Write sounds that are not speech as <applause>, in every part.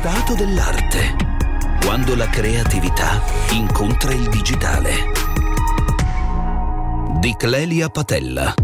stato dell'arte. Quando la creatività incontra il digitale. Di Clelia Patella.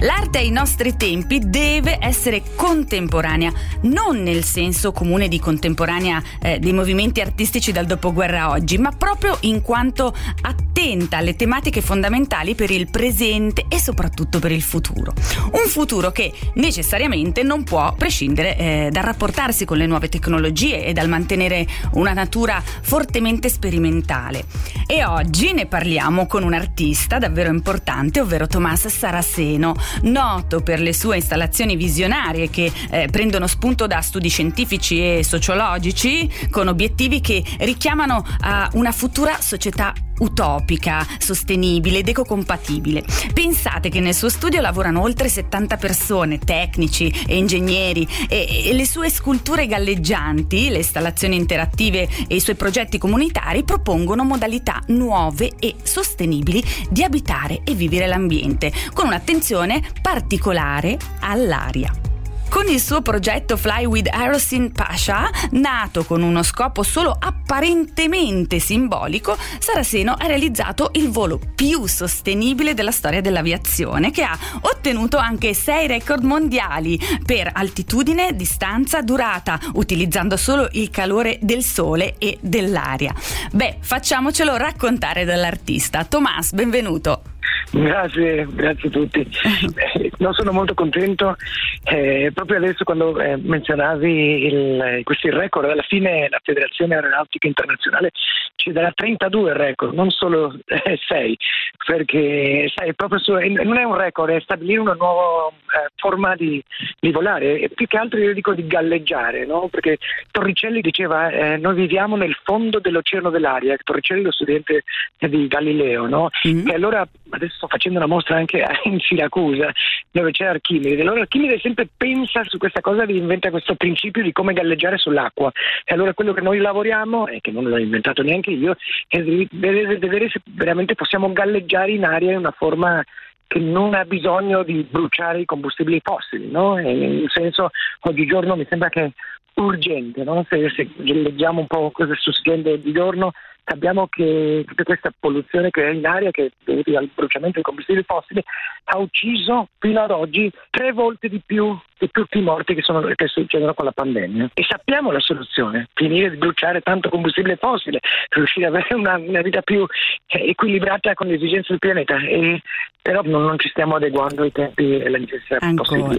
L'arte ai nostri tempi deve essere contemporanea, non nel senso comune di contemporanea eh, dei movimenti artistici dal dopoguerra a oggi, ma proprio in quanto attenta alle tematiche fondamentali per il presente e soprattutto per il futuro. Un futuro che necessariamente non può prescindere eh, dal rapportarsi con le nuove tecnologie e dal mantenere una natura fortemente sperimentale. E oggi ne parliamo con un artista davvero importante, ovvero Tomás Saraceno noto per le sue installazioni visionarie che eh, prendono spunto da studi scientifici e sociologici con obiettivi che richiamano a una futura società utopica, sostenibile ed ecocompatibile. Pensate che nel suo studio lavorano oltre 70 persone, tecnici e ingegneri e, e le sue sculture galleggianti, le installazioni interattive e i suoi progetti comunitari propongono modalità nuove e sostenibili di abitare e vivere l'ambiente, con un'attenzione particolare all'aria. Con il suo progetto Fly with Aerosin Pasha, nato con uno scopo solo apparentemente simbolico, Saraceno ha realizzato il volo più sostenibile della storia dell'aviazione, che ha ottenuto anche sei record mondiali per altitudine, distanza, durata, utilizzando solo il calore del sole e dell'aria. Beh, facciamocelo raccontare dall'artista. Tomas, benvenuto. Grazie, grazie a tutti. <laughs> Eh, no, sono molto contento. Eh, proprio adesso quando eh, menzionavi il, questi record, alla fine la Federazione Aeronautica Internazionale ci darà 32 record, non solo 6, perché sai, su, non è un record, è stabilire una nuova eh, forma di, di, volare, e più che altro io dico di galleggiare, no? perché Torricelli diceva eh, noi viviamo nel fondo dell'oceano dell'aria, Torricelli lo studente di Galileo, no? mm-hmm. e allora adesso sto facendo una mostra anche in Siracusa dove c'è Archimede. Allora Archimede sempre pensa su questa cosa e inventa questo principio di come galleggiare sull'acqua. E allora quello che noi lavoriamo, e che non l'ho inventato neanche io, è di vedere se veramente possiamo galleggiare in aria in una forma che non ha bisogno di bruciare i combustibili fossili, no? in senso oggigiorno mi sembra che urgente, no? se, se leggiamo un po' cosa sta succedendo oggigiorno sappiamo che tutta questa polluzione che è in aria, che è dovuta al bruciamento dei combustibili fossili, ha ucciso fino ad oggi tre volte di più di tutti i morti che, sono, che succedono con la pandemia. E sappiamo la soluzione, finire di bruciare tanto combustibile fossile, riuscire ad avere una, una vita più equilibrata con le esigenze del pianeta. E, però non, non, ci stiamo adeguando ai tempi e alle necessità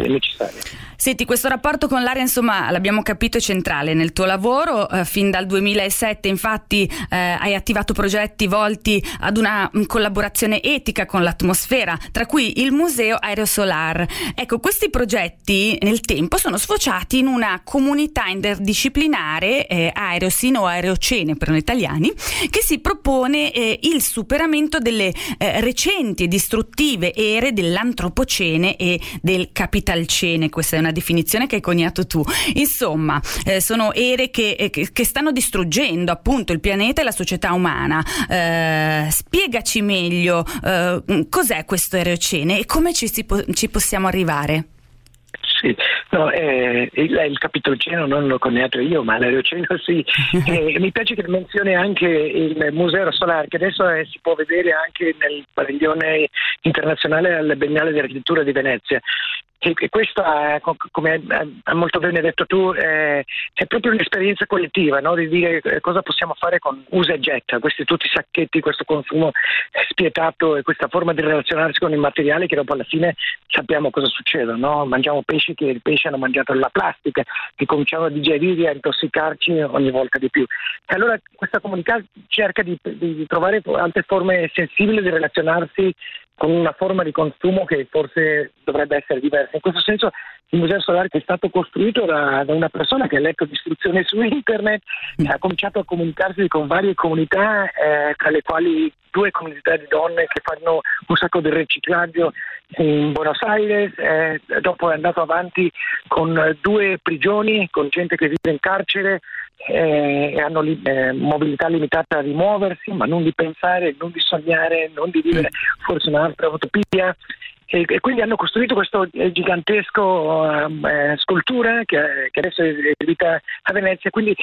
necessarie. Senti, questo rapporto con l'aria, insomma, l'abbiamo capito, è centrale nel tuo lavoro. Eh, fin dal 2007, infatti, eh, hai attivato progetti volti ad una mh, collaborazione etica con l'atmosfera, tra cui il Museo Aerosolar. Ecco, questi progetti nel tempo sono sfociati in una comunità interdisciplinare eh, Aerosin o Aerocene per noi italiani che si propone eh, il superamento delle eh, recenti e distruttive ere dell'antropocene e del capitalcene questa è una definizione che hai coniato tu insomma eh, sono ere che, eh, che, che, stanno distruggendo appunto il pianeta e la società umana eh, spiegaci meglio cos'è questo Aerocene e come ci, po- ci possiamo arrivare sì, no, eh, il, il capitolceno non l'ho coniato io, ma l'aeroceno sì. <laughs> eh, mi piace che menzioni anche il Museo Solare, che adesso eh, si può vedere anche nel padiglione internazionale al Biennale di Architettura di Venezia. E, e questa, come hai molto bene detto tu, è, è proprio un'esperienza collettiva, no? di dire eh, cosa possiamo fare con usa e getta, questi tutti i sacchetti, questo consumo spietato e questa forma di relazionarsi con il materiale che dopo alla fine sappiamo cosa succede. No? Mangiamo pesci che i pesci hanno mangiato la plastica, che cominciamo a digerire e a intossicarci ogni volta di più. E allora questa comunità cerca di, di trovare altre forme sensibili di relazionarsi con una forma di consumo che forse dovrebbe essere diversa. In questo senso il Museo Solare è stato costruito da, da una persona che ha letto istruzioni su internet, ha cominciato a comunicarsi con varie comunità, eh, tra le quali due comunità di donne che fanno un sacco di riciclaggio in Buenos Aires, eh, dopo è andato avanti con due prigioni, con gente che vive in carcere, eh, hanno li, eh, mobilità limitata di muoversi, ma non di pensare, non di sognare, non di vivere mm. forse un'altra utopia. e, e quindi hanno costruito questo eh, gigantesco eh, scultura che, che, adesso è esibita a Venezia. Quindi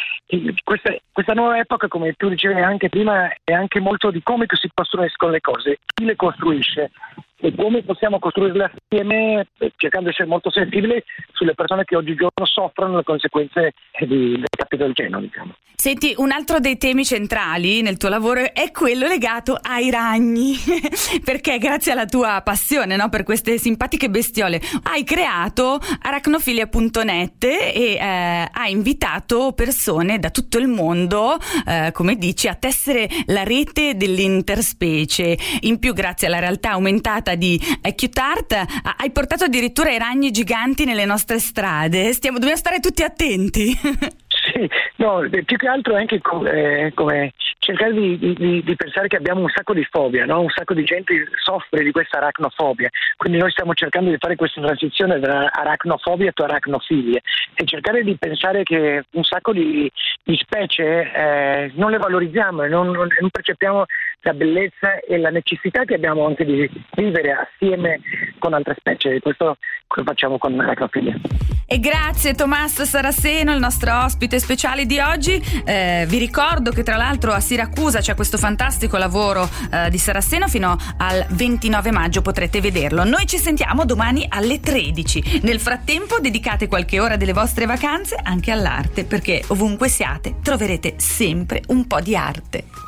questa, questa, nuova epoca, come tu dicevi anche prima, è anche molto di come si costruiscono le cose, chi le costruisce e come possiamo costruirle assieme cercando di essere molto sensibili sulle persone che oggigiorno soffrono le conseguenze di, del capito del. Diciamo. Senti, un altro dei temi centrali nel tuo lavoro è quello legato ai ragni, <laughs> perché grazie alla tua passione no, per queste simpatiche bestiole hai creato arachnofilia.net e eh, hai invitato persone da tutto il mondo, eh, come dici, a tessere la rete dell'interspecie. In più, grazie alla realtà aumentata di Cute Art, hai portato addirittura i ragni giganti nelle nostre strade. Stiamo, dobbiamo stare tutti attenti. <laughs> Sì, no, più che altro anche come, come cercare di, di, di, pensare che abbiamo un sacco di fobia, no? un sacco di gente soffre di questa aracnofobia, quindi noi stiamo cercando di fare questa transizione da aracnofobia a aracnofilia e cercare di pensare che un sacco di, di specie eh, non le valorizziamo e non, non, non percepiamo la bellezza e la necessità che abbiamo anche di vivere assieme con altre specie. Questo lo facciamo con l'aracnofilia. E grazie Tommaso Saraceno, il nostro ospite speciale di oggi. Eh, vi ricordo che tra l'altro a Siracusa c'è questo fantastico lavoro eh, di Saraceno fino al 29 maggio potrete vederlo. Noi ci sentiamo domani alle 13. Nel frattempo dedicate qualche ora delle vostre vacanze anche all'arte perché ovunque siate troverete sempre un po' di arte.